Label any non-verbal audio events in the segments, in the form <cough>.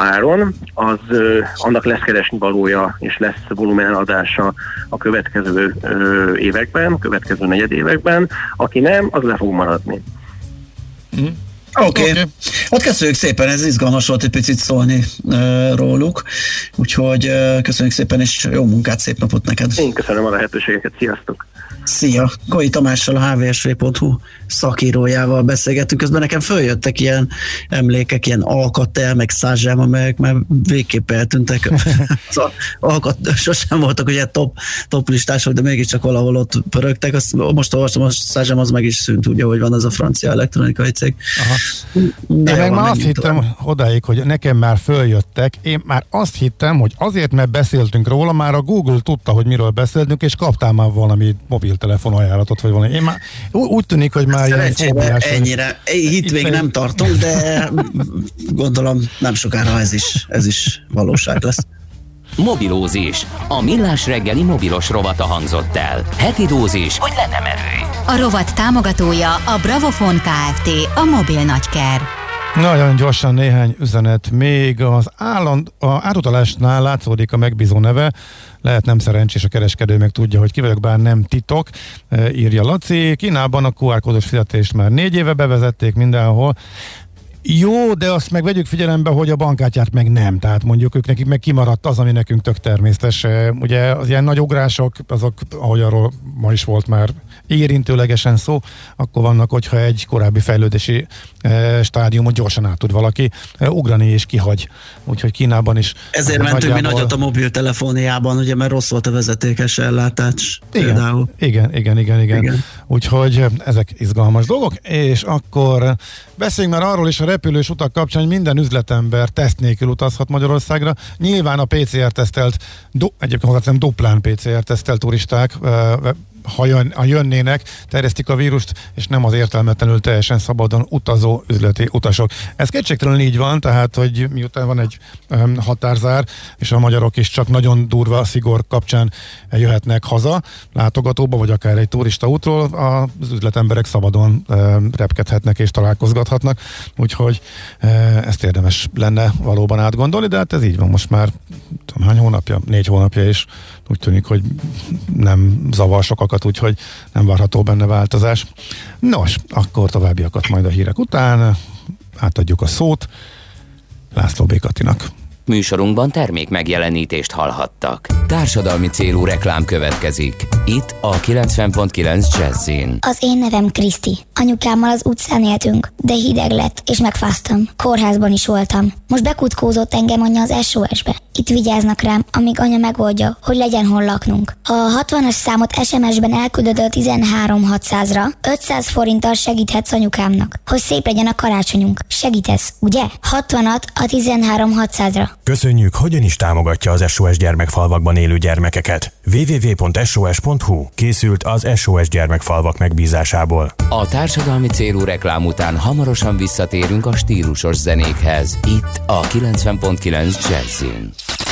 áron, az ö, annak lesz keresni valója és lesz volumenadása a következő ö, években, a következő negyed években. Aki nem, az le fog maradni. Mm. Oké, okay. okay. ott köszönjük szépen, ez izgalmas volt egy picit szólni uh, róluk, úgyhogy uh, köszönjük szépen, és jó munkát, szép napot neked! Én köszönöm a lehetőségeket, sziasztok! Szia! Koi Tamással, a hvsv.hu szakírójával beszélgettünk, közben nekem följöttek ilyen emlékek, ilyen alkatel, meg százsám, amelyek már végképp eltűntek. <laughs> szóval alkat sosem voltak ugye top, top listások, de mégiscsak valahol ott pörögtek. Azt most olvastam, a százsám az meg is szűnt, ugye, hogy van az a francia elektronikai cég. Aha. De Én meg már azt hittem tovább. odáig, hogy nekem már följöttek. Én már azt hittem, hogy azért, mert beszéltünk róla, már a Google tudta, hogy miről beszéltünk, és kaptál már valami mobiltelefon ajánlatot, vagy valami. Én már úgy tűnik, hogy már ilyen ennyire. Hit még nem tartunk, de gondolom nem sokára ez is, ez is valóság lesz. Mobilózis. A millás reggeli mobilos rovata hangzott el. Heti dózis, hogy lenne merő. A rovat támogatója a Bravofon Kft. A mobil nagyker. Nagyon gyorsan néhány üzenet. Még az álland, a átutalásnál látszódik a megbízó neve, lehet nem szerencsés a kereskedő, meg tudja, hogy ki vagyok, bár nem titok, e, írja Laci. Kínában a QR kódos fizetést már négy éve bevezették mindenhol, jó, de azt meg vegyük figyelembe, hogy a bankkártyát meg nem. Tehát mondjuk ők nekik meg kimaradt az, ami nekünk tök természetes. Ugye az ilyen nagy ugrások, azok, ahogy arról ma is volt már érintőlegesen szó, akkor vannak, hogyha egy korábbi fejlődési e, stádiumot gyorsan át tud valaki e, ugrani és kihagy. Úgyhogy Kínában is. Ezért mentünk nagyjából... mi nagyot a mobiltelefóniában, ugye, mert rossz volt a vezetékes ellátás. Igen, például. igen, igen, igen, igen, igen. Úgyhogy ezek izgalmas dolgok, és akkor beszéljünk már arról is a repülős utak kapcsán, hogy minden üzletember teszt nélkül utazhat Magyarországra. Nyilván a PCR-tesztelt, do, egyébként hozzáteszem duplán PCR-tesztelt turisták ha, jön, ha jönnének, terjesztik a vírust, és nem az értelmetlenül teljesen szabadon utazó üzleti utasok. Ez kétségtelenül így van, tehát, hogy miután van egy um, határzár, és a magyarok is csak nagyon durva szigor kapcsán jöhetnek haza, látogatóba, vagy akár egy turista útról, az üzletemberek szabadon um, repkedhetnek és találkozgathatnak, úgyhogy um, ezt érdemes lenne valóban átgondolni, de hát ez így van most már tudom, hány hónapja? Négy hónapja, és úgy tűnik, hogy nem zavar sokakat, úgyhogy nem várható benne változás. Nos, akkor továbbiakat majd a hírek után. Átadjuk a szót László Békatinak. Műsorunkban termék megjelenítést hallhattak. Társadalmi célú reklám következik. Itt a 90.9 Jazzin. Az én nevem Kriszti. Anyukámmal az utcán éltünk, de hideg lett, és megfáztam. Kórházban is voltam. Most bekutkózott engem anya az SOS-be. Itt vigyáznak rám, amíg anya megoldja, hogy legyen hol laknunk. Ha a 60-as számot SMS-ben elküldöd a 13600-ra, 500 forinttal segíthetsz anyukámnak, hogy szép legyen a karácsonyunk. Segítesz, ugye? 60-at a 13600-ra. Köszönjük, hogyan is támogatja az SOS gyermekfalvakban élő gyermekeket. www.sos.hu készült az SOS gyermekfalvak megbízásából. A társadalmi célú reklám után hamarosan visszatérünk a stílusos zenékhez. Itt a 90.9 Jazzin.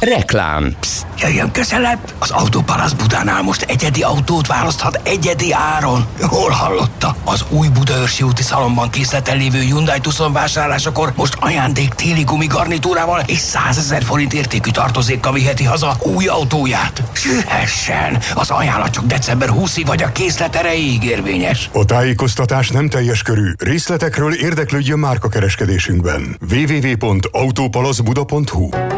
Reklám. Psst, jöjjön közelebb! Az Autópalasz Budánál most egyedi autót választhat egyedi áron. Hol hallotta? Az új Budaörsi úti szalomban készleten lévő Hyundai Tucson vásárlásakor most ajándék téli gumigarnitúrával és 100 ezer forint értékű tartozékkal viheti haza új autóját. Sühessen! Az ajánlat csak december 20-ig vagy a készlet erejéig érvényes. A tájékoztatás nem teljes körű. Részletekről érdeklődjön márkakereskedésünkben. www.autopalaszbuda.hu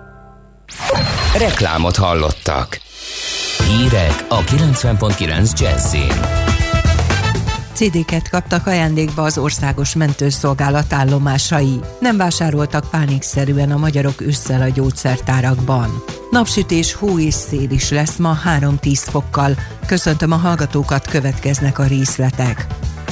Reklámot hallottak. Hírek a 90.9 Jazzin. CD-ket kaptak ajándékba az országos mentőszolgálat állomásai. Nem vásároltak pánikszerűen a magyarok ősszel a gyógyszertárakban. Napsütés, hó és szél is lesz ma 3-10 fokkal. Köszöntöm a hallgatókat, következnek a részletek.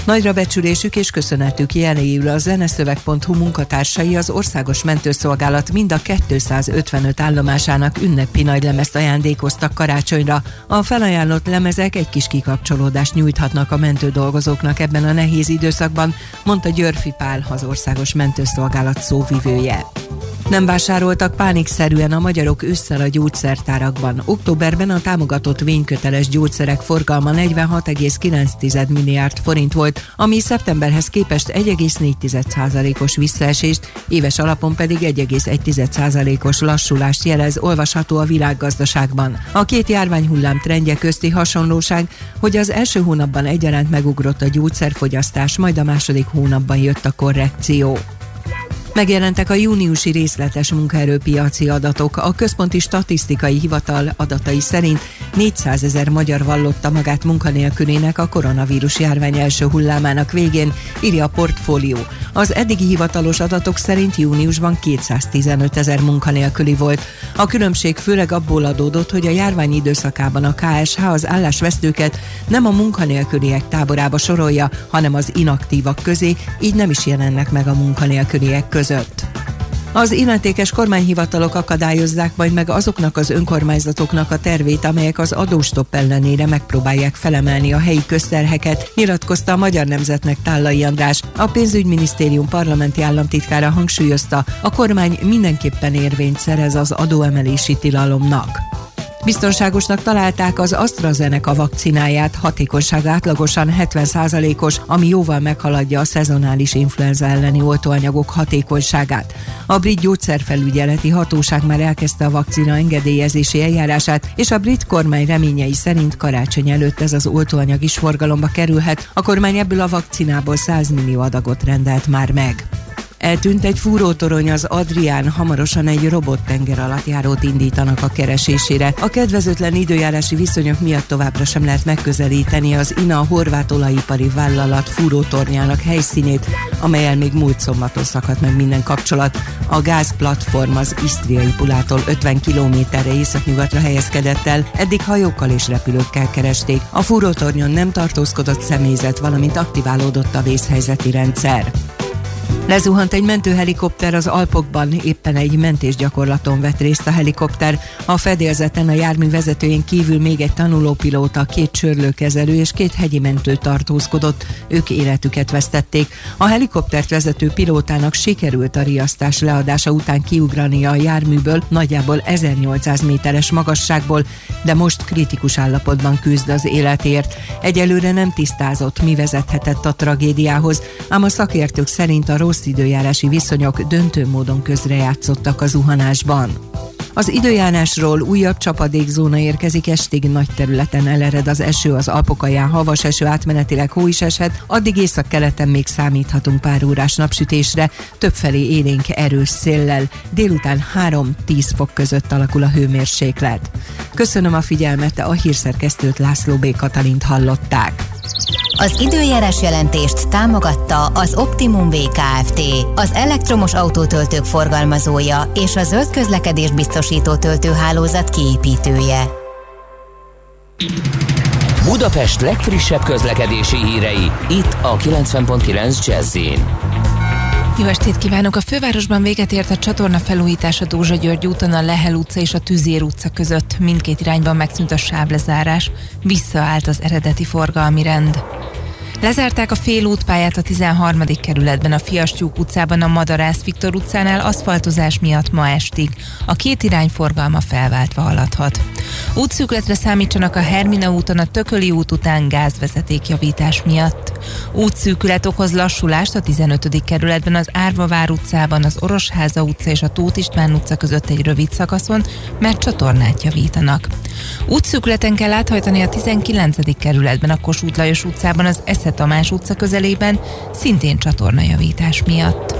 Nagyra becsülésük és köszönetük jeléül a zeneszöveg.hu munkatársai az Országos Mentőszolgálat mind a 255 állomásának ünnepi nagylemezt ajándékoztak karácsonyra. A felajánlott lemezek egy kis kikapcsolódást nyújthatnak a mentődolgozóknak ebben a nehéz időszakban, mondta Györfi Pál, az Országos Mentőszolgálat szóvivője. Nem vásároltak pánikszerűen a magyarok ősszel a gyógyszertárakban. Októberben a támogatott vényköteles gyógyszerek forgalma 46,9 milliárd forint volt, ami szeptemberhez képest 1,4%-os visszaesést, éves alapon pedig 1,1%-os lassulást jelez, olvasható a világgazdaságban. A két járványhullám trendje közti hasonlóság, hogy az első hónapban egyaránt megugrott a gyógyszerfogyasztás, majd a második hónapban jött a korrekció. Megjelentek a júniusi részletes munkaerőpiaci adatok. A Központi Statisztikai Hivatal adatai szerint 400 ezer magyar vallotta magát munkanélkülének a koronavírus járvány első hullámának végén, írja a portfólió. Az eddigi hivatalos adatok szerint júniusban 215 ezer munkanélküli volt. A különbség főleg abból adódott, hogy a járvány időszakában a KSH az állásvesztőket nem a munkanélküliek táborába sorolja, hanem az inaktívak közé, így nem is jelennek meg a munkanélküliek között. Az illetékes kormányhivatalok akadályozzák majd meg azoknak az önkormányzatoknak a tervét, amelyek az adóstop ellenére megpróbálják felemelni a helyi közterheket, nyilatkozta a Magyar Nemzetnek Tállai András. A pénzügyminisztérium parlamenti államtitkára hangsúlyozta, a kormány mindenképpen érvényt szerez az adóemelési tilalomnak. Biztonságosnak találták az AstraZeneca vakcináját, hatékonyság átlagosan 70%-os, ami jóval meghaladja a szezonális influenza elleni oltóanyagok hatékonyságát. A brit gyógyszerfelügyeleti hatóság már elkezdte a vakcina engedélyezési eljárását, és a brit kormány reményei szerint karácsony előtt ez az oltóanyag is forgalomba kerülhet. A kormány ebből a vakcinából 100 millió adagot rendelt már meg. Eltűnt egy fúrótorony az Adrián, hamarosan egy robottenger alatt járót indítanak a keresésére. A kedvezőtlen időjárási viszonyok miatt továbbra sem lehet megközelíteni az INA horvát olajipari vállalat fúrótornyának helyszínét, amelyel még múlt szombaton szakadt meg minden kapcsolat. A gázplatform az Isztriai Pulától 50 kilométerre északnyugatra helyezkedett el, eddig hajókkal és repülőkkel keresték. A fúrótornyon nem tartózkodott személyzet, valamint aktiválódott a vészhelyzeti rendszer. Lezuhant egy mentőhelikopter az Alpokban, éppen egy mentésgyakorlaton vett részt a helikopter. A fedélzeten a jármű vezetőjén kívül még egy tanulópilóta, két csörlőkezelő és két hegyi mentő tartózkodott. Ők életüket vesztették. A helikoptert vezető pilótának sikerült a riasztás leadása után kiugrania a járműből nagyjából 1800 méteres magasságból, de most kritikus állapotban küzd az életért. Egyelőre nem tisztázott, mi vezethetett a tragédiához, ám a szakértők szerint a rossz rossz időjárási viszonyok döntő módon közrejátszottak a zuhanásban. Az időjárásról újabb csapadékzóna érkezik, estig nagy területen elered az eső, az Alpokalján havas eső, átmenetileg hó is eshet, addig észak-keleten még számíthatunk pár órás napsütésre, többfelé élénk erős széllel, délután 3-10 fok között alakul a hőmérséklet. Köszönöm a figyelmet, a hírszerkesztőt László B. Katalint hallották. Az időjárás jelentést támogatta az Optimum VKFT, az elektromos autótöltők forgalmazója és a zöld közlekedés biztosító töltőhálózat kiépítője. Budapest legfrissebb közlekedési hírei, itt a 90.9 jazz jó estét kívánok! A fővárosban véget ért a csatorna felújítás a Dózsa György úton, a Lehel utca és a Tüzér utca között. Mindkét irányban megszűnt a sávlezárás, visszaállt az eredeti forgalmi rend. Lezárták a félútpályát a 13. kerületben, a Fiastyúk utcában, a Madarász Viktor utcánál aszfaltozás miatt ma estig. A két irány forgalma felváltva haladhat. Útszűkletre számítsanak a Hermina úton, a Tököli út után gázvezetékjavítás miatt. Útszűkület okoz lassulást a 15. kerületben, az Árvavár utcában, az Orosháza utca és a Tóth István utca között egy rövid szakaszon, mert csatornát javítanak. Útszükleten kell áthajtani a 19. kerületben, a Kossuth Lajos utcában, az Esze Tamás utca közelében, szintén csatornajavítás miatt.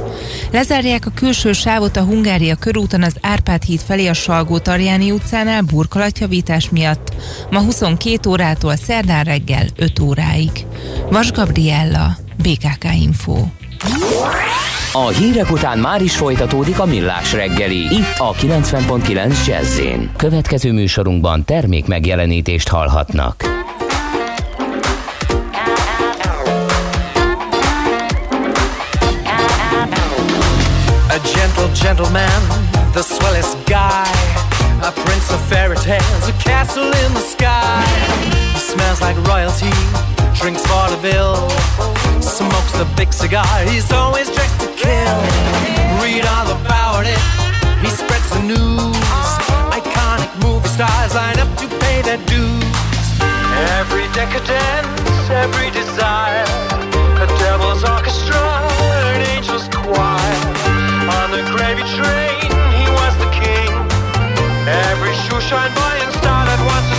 Lezárják a külső sávot a Hungária körúton az Árpád híd felé a Salgó-Tarjáni utcánál burkolatjavítás miatt. Ma 22 órától szerdán reggel 5 óráig. Vas Gabriella, BKK Info. A hírek után már is folytatódik a millás reggeli. Itt a 90.9 jazz Következő műsorunkban termék megjelenítést hallhatnak. Gentleman, the swellest guy. A prince of fairy tales, a castle in the sky. He smells like royalty, drinks vaudeville, smokes a big cigar. He's always dressed to kill. Read all about it. He spreads the news. Iconic movie stars line up to pay their dues. Every decadence, every desire. A devil's orchestra, an angel's choir. The gravy train, he was the king. Every shoe shine boy and started once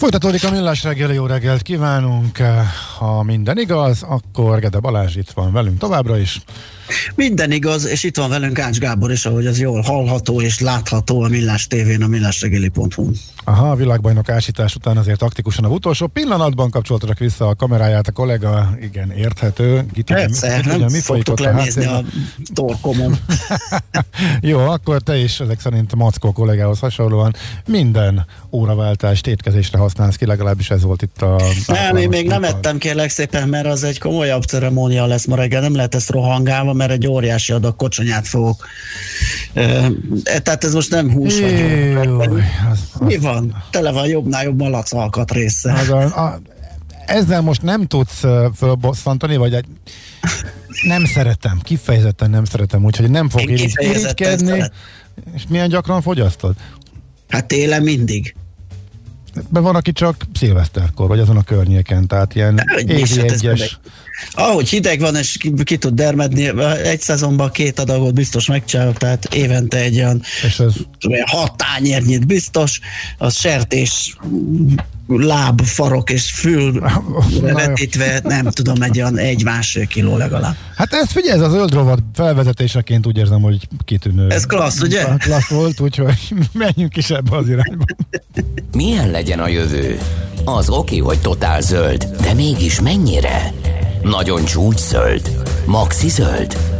Folytatódik a millás reggeli, jó reggelt kívánunk. Ha minden igaz, akkor Gede Balázs itt van velünk továbbra is. Minden igaz, és itt van velünk Ács Gábor is, ahogy az jól hallható és látható a Millás tévén, a millásregeli.hu. Aha, a világbajnok ásítás után azért taktikusan a utolsó pillanatban kapcsoltak vissza a kameráját a kollega, igen, érthető. Ki tudja, Persze, ki tudja, nem mi folyik szoktuk a lenézni a háttérben. torkomon. <laughs> Jó, akkor te is ezek szerint Mackó kollégához hasonlóan minden óraváltást étkezésre használsz ki, legalábbis ez volt itt a... Nem, én még nem ettem kérlek szépen, mert az egy komolyabb ceremónia lesz ma reggel, nem lehet ezt rohangálva, mert egy óriási adag kocsonyát fogok. E, tehát ez most nem hús vagy. Mi van? Tele van jobbnál jobb malac alkatrésze. Az a, a, ezzel most nem tudsz fölbosszantani, vagy egy, nem szeretem, kifejezetten nem szeretem, úgyhogy nem fog irigykedni. És milyen gyakran fogyasztod? Hát télen mindig. Be van, aki csak szilveszterkor, vagy azon a környéken, tehát ilyen évi egyes. Ahogy hideg van, és ki, ki tud dermedni, egy szezonban két adagot biztos megcsinálok, tehát évente egy olyan és ez... hat tányérnyit biztos, az sertés láb, farok és fül <laughs> vetítve, nem tudom, egy olyan egy-másfél kiló legalább. Hát ez figyelj, ez az zöld rovat felvezetéseként úgy érzem, hogy kitűnő. Ez klassz, ugye? Klassz volt, úgyhogy <laughs> menjünk is ebbe az irányba. Milyen legyen a jövő? Az oké, hogy totál zöld, de mégis mennyire? Nagyon csúcs zöld? Maxi zöld?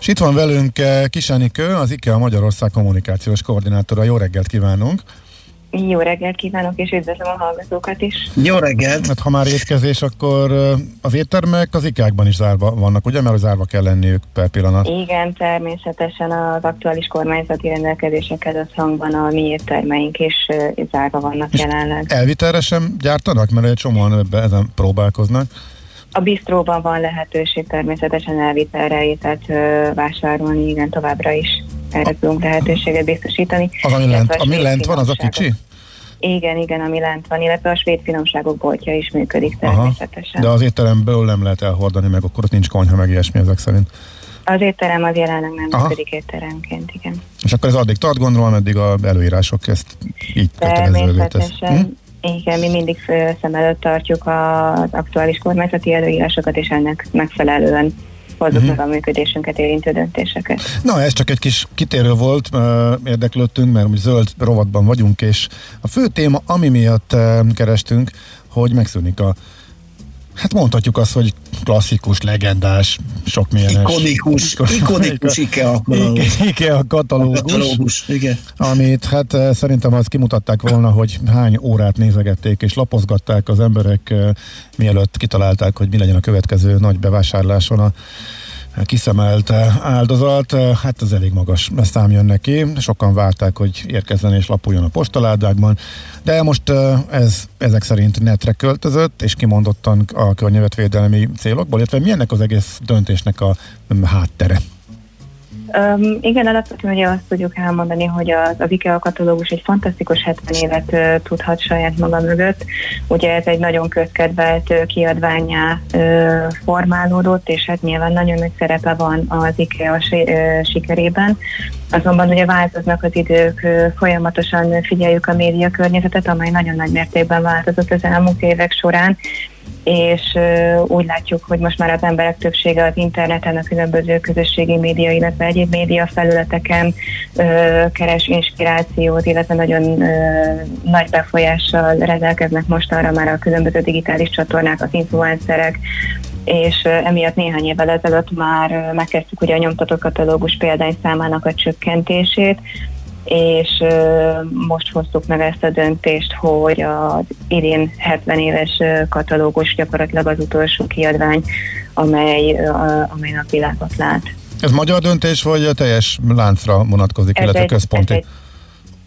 És itt van velünk eh, Kisánikő, az IKEA Magyarország kommunikációs koordinátora. Jó reggelt kívánunk! Jó reggelt kívánok, és üdvözlöm a hallgatókat is. Jó reggelt! Hát, ha már étkezés, akkor az éttermek az ikákban is zárva vannak, ugye? Mert zárva kell lenniük per pillanat. Igen, természetesen az aktuális kormányzati rendelkezésekkel összhangban a mi éttermeink is zárva vannak és jelenleg. Elvitelre sem gyártanak? Mert egy csomóan ebbe, ezen próbálkoznak. A bistróban van lehetőség természetesen elvitelre ételt vásárolni, igen, továbbra is erre tudunk lehetőséget biztosítani. Az, ami lent, ami lent van, az a kicsi? Igen, igen, ami lent van, illetve a svéd finomságok boltja is működik természetesen. Aha, de az étteremből nem lehet elhordani, meg akkor ott nincs konyha, meg ilyesmi ezek szerint. Az étterem az jelenleg nem Aha. működik étteremként, igen. És akkor ez addig tart, gondolom, ameddig a előírások ezt így kötelezővé tesz. Hm? Igen, mi mindig szem előtt tartjuk az aktuális kormányzati előírásokat, és ennek megfelelően hozzuk uh-huh. meg a működésünket érintő döntéseket. Na, ez csak egy kis kitérő volt, érdeklődtünk, mert úgy zöld rovatban vagyunk, és a fő téma, ami miatt kerestünk, hogy megszűnik a Hát mondhatjuk azt, hogy klasszikus, legendás, sok milyen Ikonikus, ikonikus IKEA katalógus. IKEA katalógus, katalógus igen. amit hát szerintem azt kimutatták volna, hogy hány órát nézegették és lapozgatták az emberek, mielőtt kitalálták, hogy mi legyen a következő nagy bevásárláson a kiszemelt áldozat, hát ez elég magas szám jön neki. Sokan várták, hogy érkezzen és lapuljon a postaládákban, de most ez ezek szerint netre költözött, és kimondottan a környezetvédelmi célokból, illetve mi ennek az egész döntésnek a háttere? Um, igen, alapvetően ugye azt tudjuk elmondani, hogy az, az IKEA katalógus egy fantasztikus 70 évet uh, tudhat saját maga mögött. Ugye ez egy nagyon közkedvelt uh, kiadványá uh, formálódott, és hát nyilván nagyon nagy szerepe van az IKEA uh, sikerében. Azonban ugye változnak az idők, uh, folyamatosan figyeljük a média környezetet, amely nagyon nagy mértékben változott az elmúlt évek során, és úgy látjuk, hogy most már az emberek többsége az interneten, a különböző közösségi média, illetve egyéb média felületeken keres inspirációt, illetve nagyon nagy befolyással rendelkeznek most arra már a különböző digitális csatornák, az influencerek, és emiatt néhány évvel ezelőtt már megkezdtük ugye a nyomtatott katalógus példányszámának a csökkentését, és most hoztuk meg ezt a döntést, hogy az idén 70 éves katalógus gyakorlatilag az utolsó kiadvány, amely, amely napvilágot lát. Ez magyar döntés, vagy a teljes láncra vonatkozik, ez illetve egy, központi? Ez egy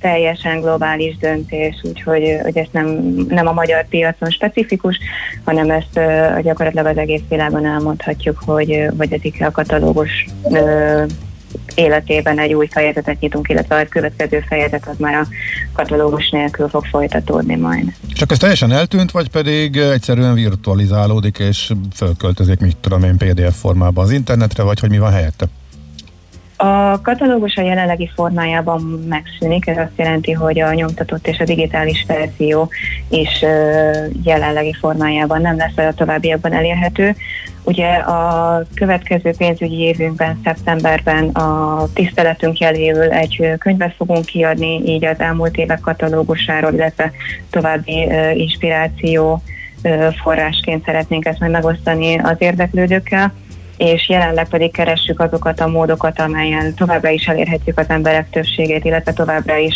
teljesen globális döntés, úgyhogy hogy ez nem, nem a magyar piacon specifikus, hanem ezt uh, gyakorlatilag az egész világon elmondhatjuk, hogy, hogy ez a katalógus uh, életében egy új fejezetet nyitunk, illetve a következő fejezet az már a katalógus nélkül fog folytatódni majd. Csak ez teljesen eltűnt, vagy pedig egyszerűen virtualizálódik és fölköltözik, mit tudom én, PDF formában az internetre, vagy hogy mi van helyette? A katalógus a jelenlegi formájában megszűnik, ez azt jelenti, hogy a nyomtatott és a digitális verzió is jelenlegi formájában nem lesz a továbbiakban elérhető. Ugye a következő pénzügyi évünkben, szeptemberben a tiszteletünk jeléül egy könyvet fogunk kiadni, így az elmúlt évek katalógusáról, illetve további inspiráció forrásként szeretnénk ezt majd megosztani az érdeklődőkkel és jelenleg pedig keressük azokat a módokat, amelyen továbbra is elérhetjük az emberek többségét, illetve továbbra is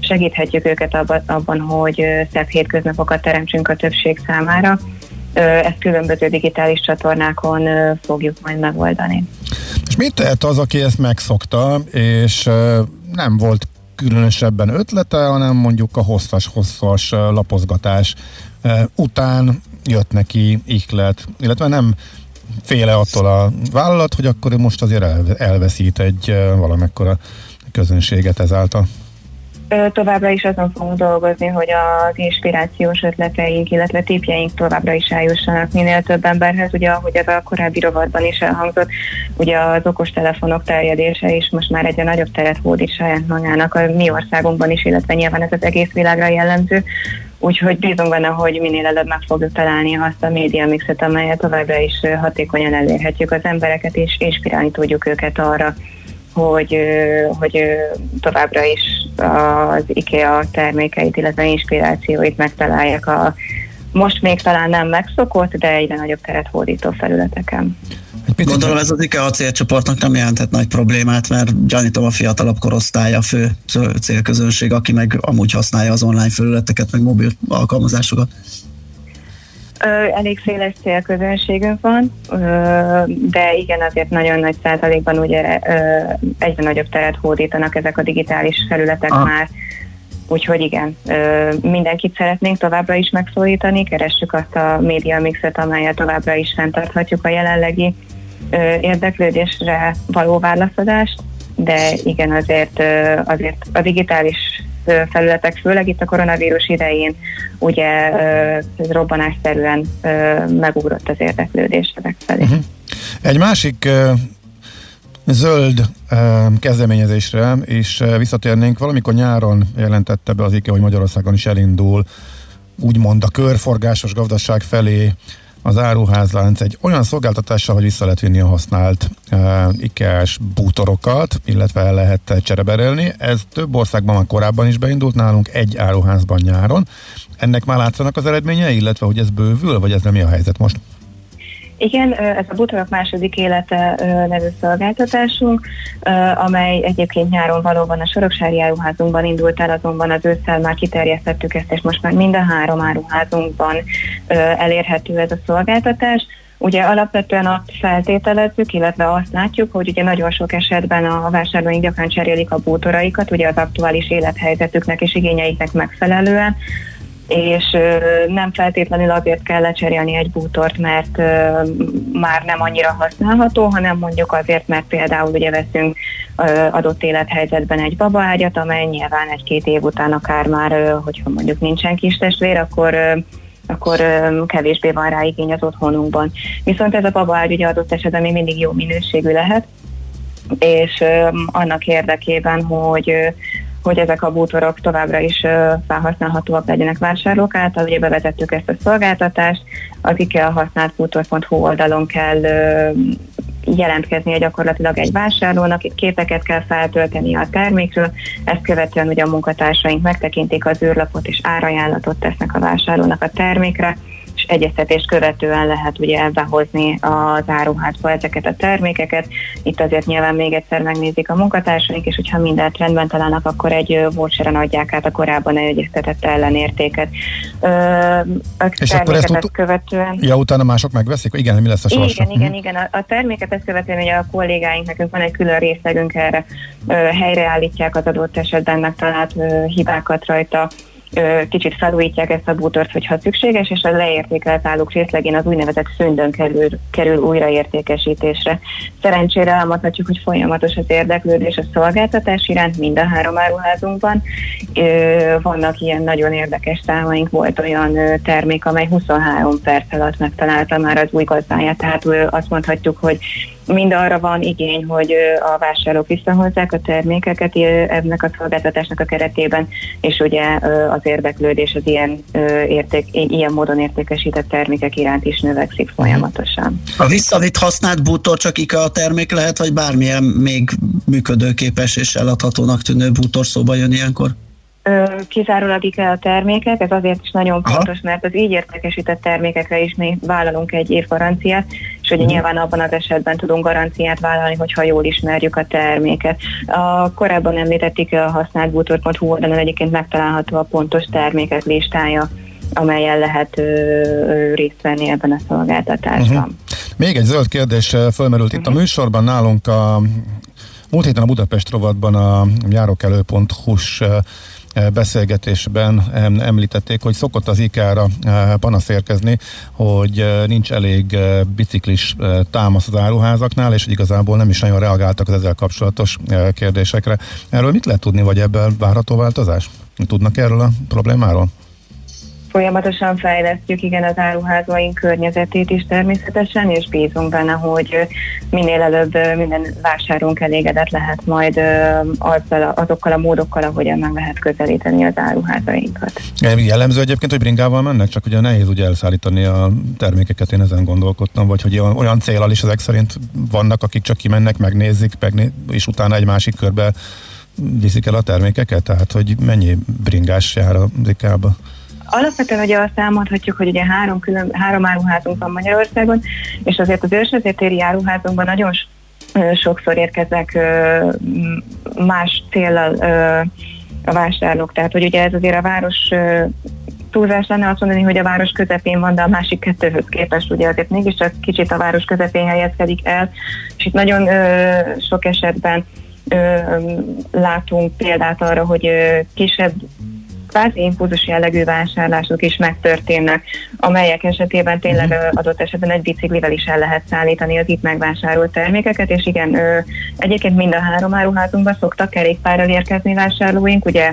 segíthetjük őket abban, hogy szebb hétköznapokat teremtsünk a többség számára. Ezt különböző digitális csatornákon fogjuk majd megoldani. És mit tehet az, aki ezt megszokta, és nem volt különösebben ötlete, hanem mondjuk a hosszas-hosszas lapozgatás után jött neki ihlet, illetve nem féle attól a vállalat, hogy akkor most azért elveszít egy valamekkora közönséget ezáltal. Továbbra is azon fogunk dolgozni, hogy az inspirációs ötleteink, illetve tépjeink továbbra is eljussanak minél több emberhez. Ugye, ahogy ez a korábbi rovatban is elhangzott, ugye az okostelefonok terjedése is most már egyre nagyobb teret hódít saját magának a mi országunkban is, illetve nyilván ez az egész világra jellemző. Úgyhogy bízunk benne, hogy minél előbb meg fogjuk találni azt a média mixet, amelyet továbbra is hatékonyan elérhetjük az embereket, és inspirálni tudjuk őket arra, hogy, hogy továbbra is az IKEA termékeit, illetve inspirációit megtalálják a most még talán nem megszokott, de egyre nagyobb teret hódító felületeken. Gondolom ez az IKEA célcsoportnak nem jelentett nagy problémát, mert gyanítom a fiatalabb korosztály a fő célközönség, aki meg amúgy használja az online felületeket, meg mobil alkalmazásokat. Elég széles célközönségünk van, de igen, azért nagyon nagy százalékban ugye egyre nagyobb teret hódítanak ezek a digitális felületek ah. már. Úgyhogy igen, mindenkit szeretnénk továbbra is megszólítani, keressük azt a média mixet, amelyet továbbra is fenntarthatjuk a jelenlegi érdeklődésre való válaszadást, de igen, azért, azért a digitális felületek, főleg itt a koronavírus idején, ugye ez robbanásszerűen megugrott az érdeklődés ezek felé. Uh-huh. Egy másik zöld kezdeményezésre is visszatérnénk. Valamikor nyáron jelentette be az IKEA, hogy Magyarországon is elindul úgymond a körforgásos gazdaság felé az áruházlánc egy olyan szolgáltatással, hogy vissza lehet vinni a használt uh, IKEA-s bútorokat, illetve el lehet csereberelni. Ez több országban már korábban is beindult, nálunk egy áruházban nyáron. Ennek már látszanak az eredményei, illetve hogy ez bővül, vagy ez nem mi a helyzet most? Igen, ez a Butorok második élete nevű szolgáltatásunk, amely egyébként nyáron valóban a Soroksári áruházunkban indult el, azonban az ősszel már kiterjesztettük ezt, és most már mind a három áruházunkban elérhető ez a szolgáltatás. Ugye alapvetően azt feltételezzük, illetve azt látjuk, hogy ugye nagyon sok esetben a vásárlóink gyakran cserélik a bútoraikat, ugye az aktuális élethelyzetüknek és igényeiknek megfelelően, és nem feltétlenül azért kell lecserélni egy bútort, mert már nem annyira használható, hanem mondjuk azért, mert például ugye veszünk adott élethelyzetben egy babaágyat, amely nyilván egy-két év után akár már, hogyha mondjuk nincsen kis testvér, akkor akkor kevésbé van rá igény az otthonunkban. Viszont ez a babaágy ugye adott esetben még mindig jó minőségű lehet, és annak érdekében, hogy hogy ezek a bútorok továbbra is felhasználhatóak legyenek vásárlók által. Ugye bevezettük ezt a szolgáltatást, az IKEA használt bútor.hu oldalon kell jelentkeznie gyakorlatilag egy vásárlónak, itt képeket kell feltölteni a termékről, ezt követően ugye a munkatársaink megtekintik az űrlapot és árajánlatot tesznek a vásárlónak a termékre, egyeztetést követően lehet ugye behozni az áruházba ezeket a termékeket. Itt azért nyilván még egyszer megnézik a munkatársaink, és hogyha mindent rendben találnak, akkor egy voucheren adják át a korábban egyeztetett ellenértéket. a és akkor ezt, ut- követően... Ja, utána mások megveszik? Igen, mi lesz a sorsa? Igen, igen, mhm. igen. A, a terméket ezt követően ugye a kollégáink, nekünk van egy külön részlegünk erre, helyreállítják az adott esetben megtalált hibákat rajta, kicsit felújítják ezt a bútort, hogyha szükséges, és a leértékelt állók részlegén az úgynevezett szöndön kerül, kerül újraértékesítésre. Szerencsére elmondhatjuk, hogy folyamatos az érdeklődés a szolgáltatás iránt mind a három áruházunkban. Vannak ilyen nagyon érdekes számaink, volt olyan termék, amely 23 perc alatt megtalálta már az új gazdáját, tehát azt mondhatjuk, hogy mind arra van igény, hogy a vásárlók visszahozzák a termékeket ennek a szolgáltatásnak a keretében, és ugye az érdeklődés az ilyen, érték, ilyen módon értékesített termékek iránt is növekszik folyamatosan. A visszavitt használt bútor csak IKEA termék lehet, vagy bármilyen még működőképes és eladhatónak tűnő bútor szóba jön ilyenkor? Kizárólag IKEA termékek, ez azért is nagyon Aha. fontos, mert az így értékesített termékekre is mi vállalunk egy év garanciát, és ugye uh-huh. nyilván abban az esetben tudunk garanciát vállalni, hogyha jól ismerjük a terméket. A korábban említették a használt bútor.hu oldalon egyébként megtalálható a pontos termékek listája, amelyen lehet ö, ö, részt venni ebben a szolgáltatásban. Uh-huh. Még egy zöld kérdés fölmerült uh-huh. itt a műsorban nálunk a múlt héten a Budapest rovatban a járókelő.hu-s beszélgetésben említették, hogy szokott az IKEA-ra panasz érkezni, hogy nincs elég biciklis támasz az áruházaknál, és igazából nem is nagyon reagáltak az ezzel kapcsolatos kérdésekre. Erről mit lehet tudni, vagy ebben várható változás? Tudnak erről a problémáról? Folyamatosan fejlesztjük igen az áruházaink környezetét is természetesen, és bízunk benne, hogy minél előbb minden vásárunk elégedett lehet majd azzal, azokkal a módokkal, ahogyan meg lehet közelíteni az áruházainkat. Jellemző egyébként, hogy bringával mennek, csak ugye nehéz ugye elszállítani a termékeket, én ezen gondolkodtam, vagy hogy olyan célal is ezek szerint vannak, akik csak kimennek, megnézik, megné- és utána egy másik körbe viszik el a termékeket, tehát hogy mennyi bringás jár a IKEA-ba? Alapvetően ugye azt elmondhatjuk, hogy ugye három, külön, három áruházunk van Magyarországon, és azért az ősvezetéri áruházunkban nagyon sokszor érkeznek más célral a vásárlók. Tehát, hogy ugye ez azért a város túlzás lenne azt mondani, hogy a város közepén van, de a másik kettőhöz képest ugye azért mégiscsak kicsit a város közepén helyezkedik el, és itt nagyon ö, sok esetben ö, látunk példát arra, hogy ö, kisebb kvázi impulzus jellegű vásárlások is megtörténnek, amelyek esetében tényleg uh-huh. adott esetben egy biciklivel is el lehet szállítani az itt megvásárolt termékeket, és igen, ö, egyébként mind a három áruházunkban szoktak kerékpárral érkezni vásárlóink, ugye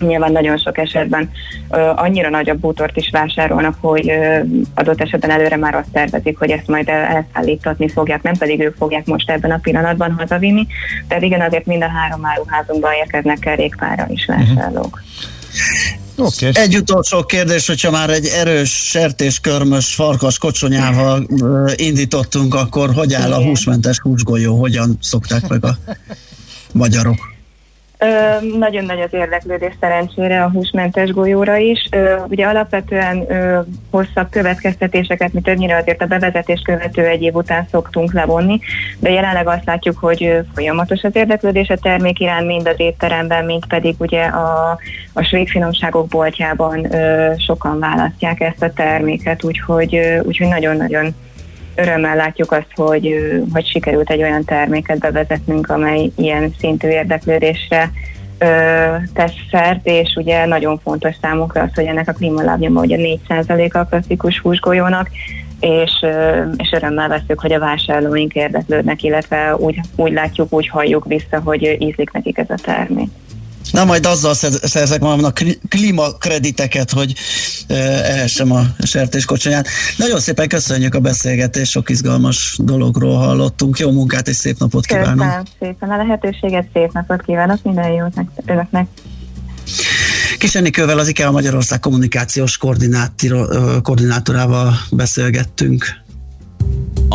nyilván nagyon sok esetben ö, annyira nagyobb bútort is vásárolnak, hogy ö, adott esetben előre már azt tervezik, hogy ezt majd elszállítatni fogják, nem pedig ők fogják most ebben a pillanatban hazavinni. Tehát igen, azért mind a három áruházunkban érkeznek kerékpárral is vásárlók. Uh-huh. Okay. Egy utolsó kérdés, hogyha már egy erős sertéskörmös farkas kocsonyával indítottunk, akkor hogy áll a húsmentes húsgolyó, hogyan szokták meg a magyarok? Nagyon nagy az érdeklődés szerencsére a húsmentes golyóra is. Ugye alapvetően hosszabb következtetéseket, mi többnyire azért a bevezetés követő egy év után szoktunk levonni, de jelenleg azt látjuk, hogy folyamatos az érdeklődés a termék iránt, mind az étteremben, mind pedig ugye a, a svéd finomságok boltjában sokan választják ezt a terméket, úgyhogy, úgyhogy nagyon-nagyon örömmel látjuk azt, hogy, hogy sikerült egy olyan terméket bevezetnünk, amely ilyen szintű érdeklődésre ö, tesz szert, és ugye nagyon fontos számunkra az, hogy ennek a klímalábnyoma ugye 4% a klasszikus húsgolyónak, és, és örömmel veszük, hogy a vásárlóink érdeklődnek, illetve úgy, úgy látjuk, úgy halljuk vissza, hogy ízlik nekik ez a termék. Na majd azzal szerzek magamnak klímakrediteket, hogy ehessem a sertéskocsonyát. Nagyon szépen köszönjük a beszélgetést, sok izgalmas dologról hallottunk. Jó munkát és szép napot kívánok! Köszönöm szépen a lehetőséget, szép napot kívánok minden jót önöknek! Kis Enikővel az IKEA Magyarország kommunikációs koordinátorával beszélgettünk.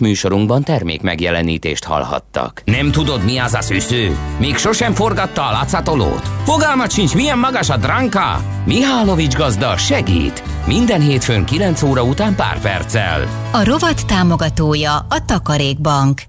Műsorunkban termék megjelenítést hallhattak. Nem tudod, mi az a szűző? Még sosem forgatta a látszatolót? Fogalmat sincs, milyen magas a dránka? Mihálovics gazda segít! Minden hétfőn 9 óra után pár perccel. A rovat támogatója a Takarékbank.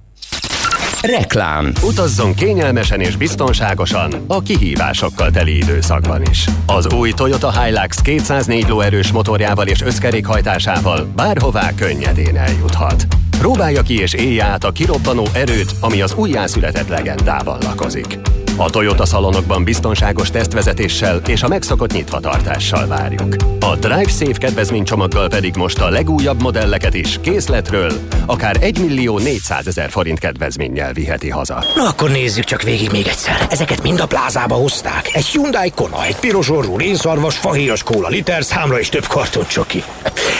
Reklám. Utazzon kényelmesen és biztonságosan a kihívásokkal teli időszakban is. Az új Toyota Hilux 204 lóerős motorjával és összkerékhajtásával bárhová könnyedén eljuthat. Próbálja ki és élje át a kirobbanó erőt, ami az újjászületett legendával lakozik. A Toyota szalonokban biztonságos tesztvezetéssel és a megszokott nyitvatartással várjuk. A Drive Safe kedvezménycsomaggal pedig most a legújabb modelleket is készletről, akár 1 millió 400 ezer forint kedvezménnyel viheti haza. Na akkor nézzük csak végig még egyszer. Ezeket mind a plázába hozták. Egy Hyundai Kona, egy piros orrú rénszarvas, fahéjas kóla liter, számra és több karton csoki.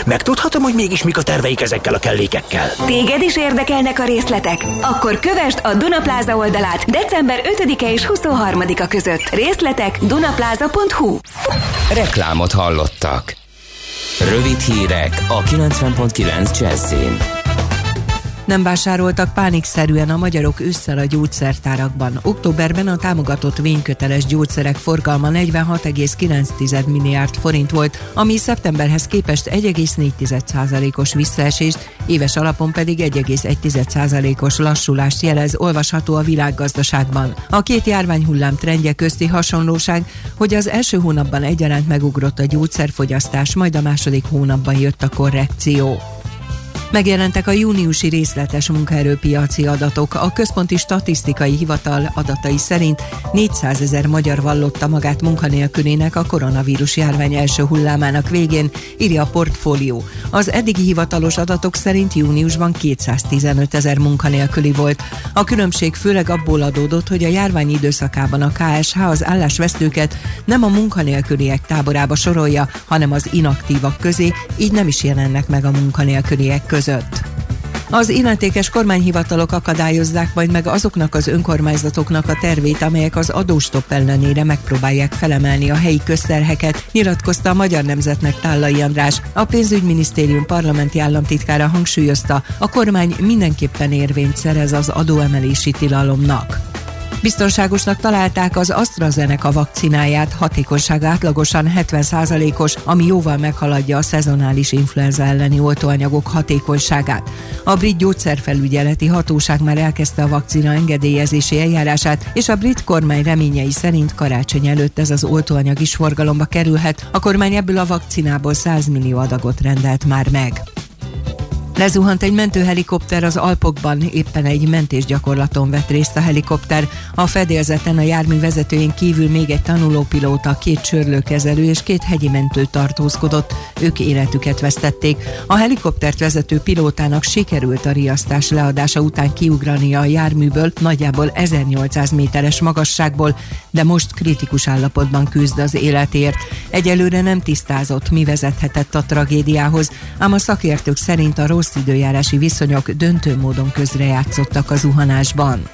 Megtudhatom, hogy mégis mik a terveik ezekkel a kellékekkel. Téged is érdekelnek a részletek? Akkor kövesd a Dunapláza oldalát december 5-e és 23-a között. Részletek dunapláza.hu Reklámot hallottak. Rövid hírek a 90.9 Jazzin. Nem vásároltak pánikszerűen a magyarok ősszel a gyógyszertárakban. Októberben a támogatott vényköteles gyógyszerek forgalma 46,9 milliárd forint volt, ami szeptemberhez képest 1,4%-os visszaesést, éves alapon pedig 1,1%-os lassulást jelez, olvasható a világgazdaságban. A két járványhullám trendje közti hasonlóság, hogy az első hónapban egyaránt megugrott a gyógyszerfogyasztás, majd a második hónapban jött a korrekció. Megjelentek a júniusi részletes munkaerőpiaci adatok. A Központi Statisztikai Hivatal adatai szerint 400 ezer magyar vallotta magát munkanélkülének a koronavírus járvány első hullámának végén, írja a portfólió. Az eddigi hivatalos adatok szerint júniusban 215 ezer munkanélküli volt. A különbség főleg abból adódott, hogy a járvány időszakában a KSH az állásvesztőket nem a munkanélküliek táborába sorolja, hanem az inaktívak közé, így nem is jelennek meg a munkanélküliek között között. Az illetékes kormányhivatalok akadályozzák majd meg azoknak az önkormányzatoknak a tervét, amelyek az adóstop ellenére megpróbálják felemelni a helyi közterheket, nyilatkozta a Magyar Nemzetnek Tállai András. A pénzügyminisztérium parlamenti államtitkára hangsúlyozta, a kormány mindenképpen érvényt szerez az adóemelési tilalomnak. Biztonságosnak találták az AstraZeneca vakcináját, hatékonysága átlagosan 70%-os, ami jóval meghaladja a szezonális influenza elleni oltóanyagok hatékonyságát. A brit gyógyszerfelügyeleti hatóság már elkezdte a vakcina engedélyezési eljárását, és a brit kormány reményei szerint karácsony előtt ez az oltóanyag is forgalomba kerülhet. A kormány ebből a vakcinából 100 millió adagot rendelt már meg. Lezuhant egy mentőhelikopter az Alpokban, éppen egy mentésgyakorlaton vett részt a helikopter. A fedélzeten a jármű vezetőjén kívül még egy tanulópilóta, két csörlőkezelő és két hegyi mentő tartózkodott. Ők életüket vesztették. A helikoptert vezető pilótának sikerült a riasztás leadása után kiugrania a járműből nagyjából 1800 méteres magasságból, de most kritikus állapotban küzd az életért. Egyelőre nem tisztázott, mi vezethetett a tragédiához, ám a szakértők szerint a rossz időjárási viszonyok döntő módon közrejátszottak a zuhanásban.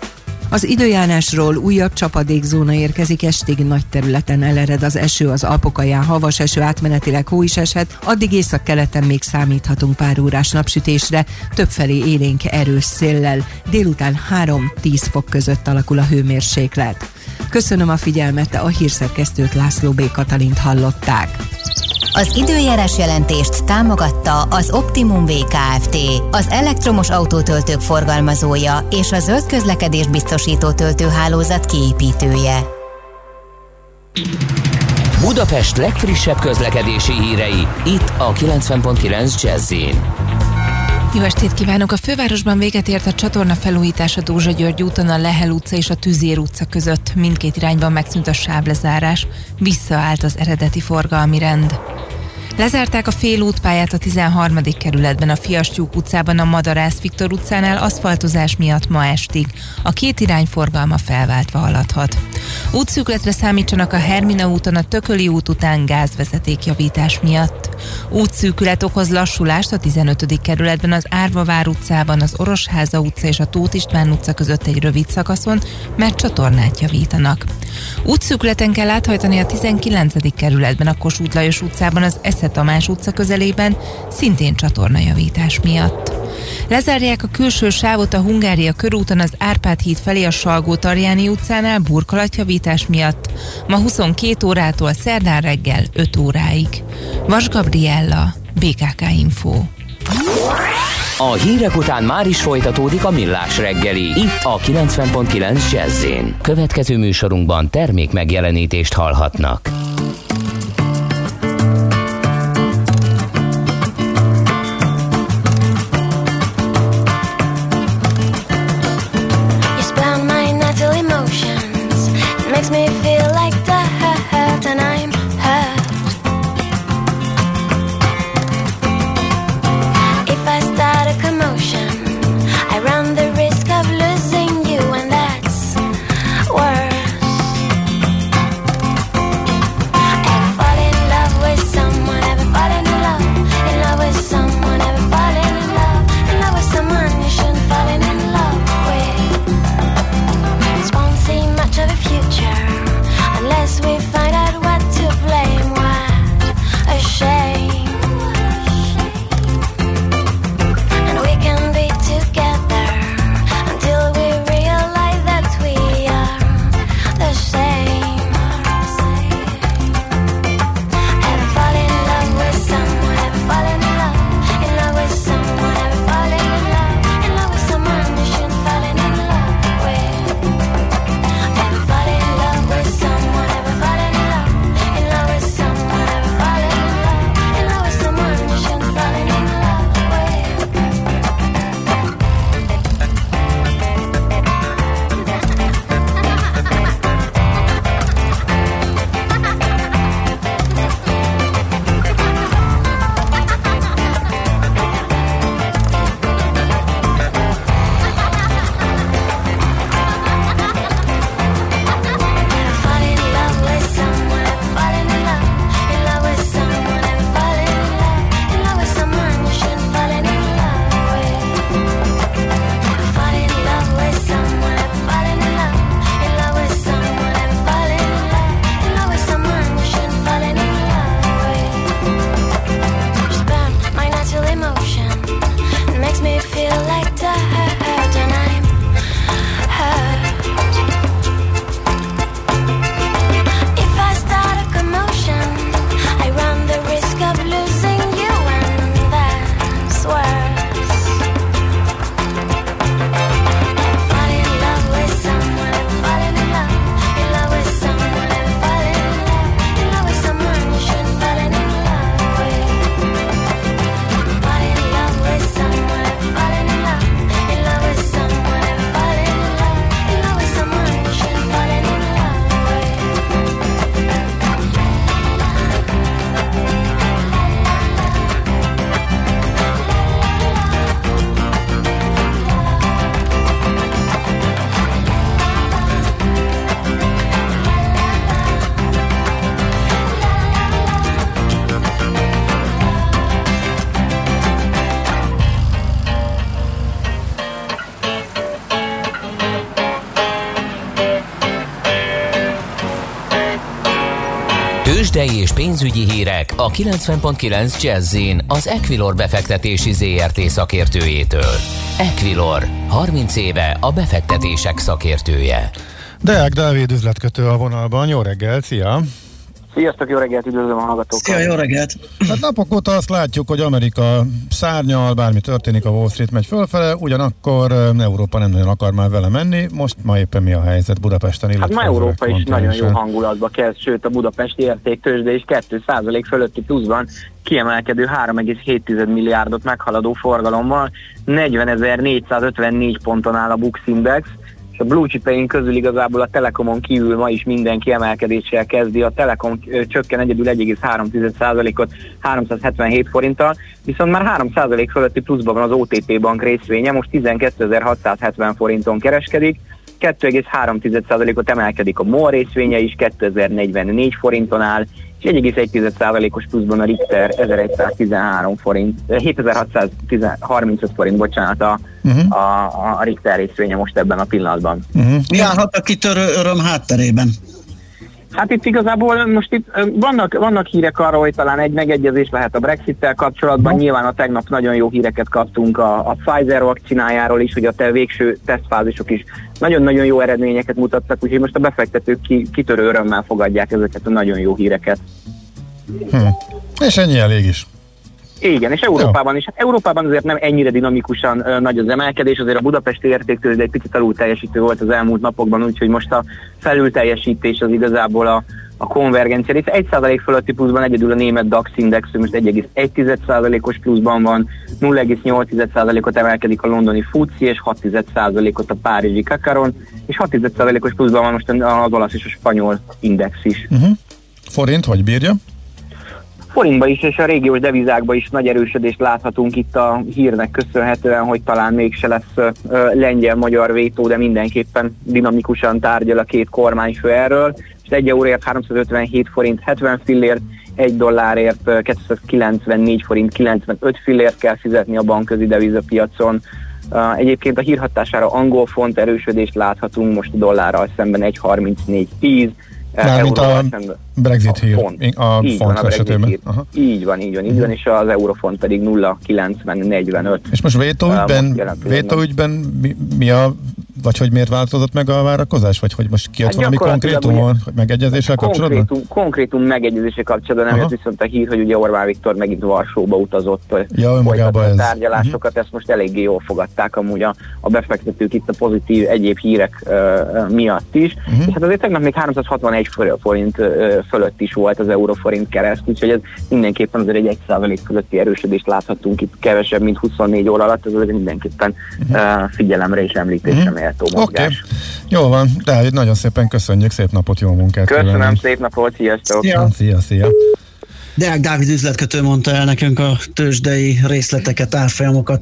Az időjárásról újabb csapadékzóna érkezik, estig nagy területen elered az eső, az Alpokaján havas eső, átmenetileg hó is eshet, addig észak-keleten még számíthatunk pár órás napsütésre, többfelé élénk erős széllel, délután 3-10 fok között alakul a hőmérséklet. Köszönöm a figyelmet, a hírszerkesztőt László B. Katalint hallották. Az időjárás jelentést támogatta az Optimum VKFT, az elektromos autótöltők forgalmazója és a zöld közlekedés biztosító töltőhálózat kiépítője. Budapest legfrissebb közlekedési hírei, itt a 90.9 jazz jó estét kívánok! A fővárosban véget ért a csatorna felújítás a Dózsa György úton, a Lehel utca és a Tüzér utca között. Mindkét irányban megszűnt a sáblezárás, visszaállt az eredeti forgalmi rend. Lezárták a félútpályát a 13. kerületben, a Fiastyúk utcában, a Madarász Viktor utcánál aszfaltozás miatt ma estig. A két irány forgalma felváltva haladhat. Útszűkletre számítsanak a Hermina úton, a Tököli út után gázvezetékjavítás miatt. Útszűkület okoz lassulást a 15. kerületben, az Árvavár utcában, az Orosháza utca és a Tóth István utca között egy rövid szakaszon, mert csatornát javítanak. Útszűkületen kell áthajtani a 19. kerületben, a Kossuth Lajos utcában, az Esze Tamás utca közelében, szintén csatornajavítás miatt. Lezárják a külső sávot a Hungária körúton az Árpád híd felé a Salgó-Tarjáni utcánál burkolatjavítás miatt. Ma 22 órától szerdán reggel 5 óráig. Vas Gabriella, BKK Info. A hírek után már is folytatódik a millás reggeli. Itt a 90.9 jazz Következő műsorunkban termék megjelenítést hallhatnak. Tőzsdei és pénzügyi hírek a 90.9 jazz az Equilor befektetési ZRT szakértőjétől. Equilor, 30 éve a befektetések szakértője. Deák Dávid üzletkötő a vonalban. Jó reggel, szia! Sziasztok, jó reggelt, üdvözlöm a hallgatókat! Szia, jó reggelt! Hát napok óta azt látjuk, hogy Amerika szárnyal, bármi történik, a Wall Street megy fölfele, ugyanakkor Európa nem nagyon akar már vele menni. Most ma éppen mi a helyzet Budapesten? Hát ma Európa is nagyon jó hangulatba kezd, sőt a budapesti értéktőzsde is 2% fölötti pluszban kiemelkedő 3,7 milliárdot meghaladó forgalommal 40.454 ponton áll a Bux Index, és a blue chipeink közül igazából a Telekomon kívül ma is mindenki emelkedéssel kezdi. A Telekom csökken egyedül 1,3%-ot 377 forinttal, viszont már 3% fölötti pluszban van az OTP bank részvénye, most 12.670 forinton kereskedik, 2,3%-ot emelkedik a MOL részvénye is, 2044 forinton áll, és 1,1%-os pluszban a Richter 1113 forint, eh, 7635 forint, bocsánat, a, Mhm. a, a Richter részvénye most ebben a pillanatban. Uh-huh. Mi állhat a kitörő öröm hátterében? Hát itt igazából most itt vannak, vannak hírek arról, hogy talán egy megegyezés lehet a Brexit-tel kapcsolatban. Nyilván a tegnap nagyon jó híreket kaptunk a, a Pfizer vakcinájáról is, hogy a te végső tesztfázisok is nagyon-nagyon jó eredményeket mutattak, úgyhogy most a befektetők ki, kitörő örömmel fogadják ezeket a nagyon jó híreket. Hm. És ennyi elég is. Igen, és Európában is. Hát Európában azért nem ennyire dinamikusan ö, nagy az emelkedés, azért a budapesti értéktől egy picit alul teljesítő volt az elmúlt napokban, úgyhogy most a felülteljesítés az igazából a, a konvergencia része. 1% fölötti pluszban egyedül a német DAX index, most 1,1%-os pluszban van, 0,8%-ot emelkedik a londoni FUCI, és 6%-ot a párizsi Kakaron, és 6%-os pluszban van most az olasz és a spanyol index is. Uh-huh. Forint, hogy bírja? Forintba is és a régiós devizákba is nagy erősödést láthatunk itt a hírnek köszönhetően, hogy talán mégse lesz lengyel-magyar vétó, de mindenképpen dinamikusan tárgyal a két kormányfő erről. És egy euróért 357 forint 70 fillért, egy dollárért 294 forint 95 fillért kell fizetni a bankközi devizapiacon. Egyébként a hírhatására angol font erősödést láthatunk most a dollárral szemben 1.34.10, Mármint a Brexit hír, font. a így font van, a esetében. Hír. Így van, így van, így van, és az eurofont pedig 0,9045. És most vétóügyben, Uh, most pillanatban. vétóügyben mi, mi a, vagy hogy miért változott meg a várakozás, vagy hogy most kijött Hát valami konkrétum, hogy megegyezéssel kapcsolatban? Konkrétum, konkrétum megegyezése kapcsolatban nem Aha. jött viszont a hír, hogy ugye Orbán Viktor megint Varsóba utazott, Ja, folytatni a. Mhm. tárgyalásokat, ezt most eléggé jól fogadták amúgy a, a befektetők itt a pozitív egyéb hírek uh, miatt is, Mhm. és hát azért tegnap még 361 forint uh, fölött is volt az euróforint kereszt, úgyhogy ez mindenképpen azért egy 1% fölötti erősödést láthatunk itt kevesebb, mint 24 óra alatt, ez azért mindenképpen uh, figyelemre és említésre Mhm. méltó Oké, mozgás. jó van, Dávid, nagyon szépen köszönjük, szép napot, jó munkát! Köszönöm, kívánunk. szép napot, sziasztok! Szia. Szia, szia! Deák Dávid üzletkötő mondta el nekünk a tőzsdei részleteket, árfolyamokat.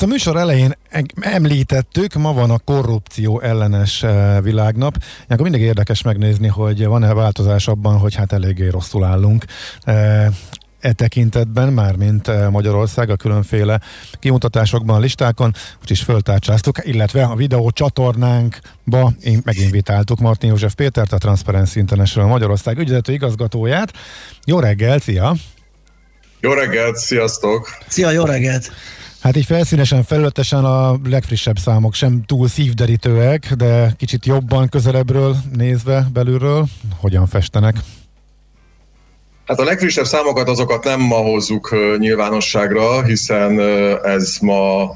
Azt a műsor elején említettük, ma van a korrupció ellenes eh, világnap. Ilyenkor mindig érdekes megnézni, hogy van-e változás abban, hogy hát eléggé rosszul állunk. Eh, E tekintetben, mármint eh, Magyarország a különféle kimutatásokban, listákon, úgyis föltárcsáztuk, illetve a videó csatornánkba én meginvitáltuk Martin József Pétert, a Transparency International Magyarország ügyvezető igazgatóját. Jó reggel, szia! Jó reggelt, sziasztok! Szia, jó reggelt! Hát így felszínesen, felületesen a legfrissebb számok sem túl szívderítőek, de kicsit jobban közelebbről nézve belülről, hogyan festenek? Hát a legfrissebb számokat azokat nem ma hozzuk nyilvánosságra, hiszen ez ma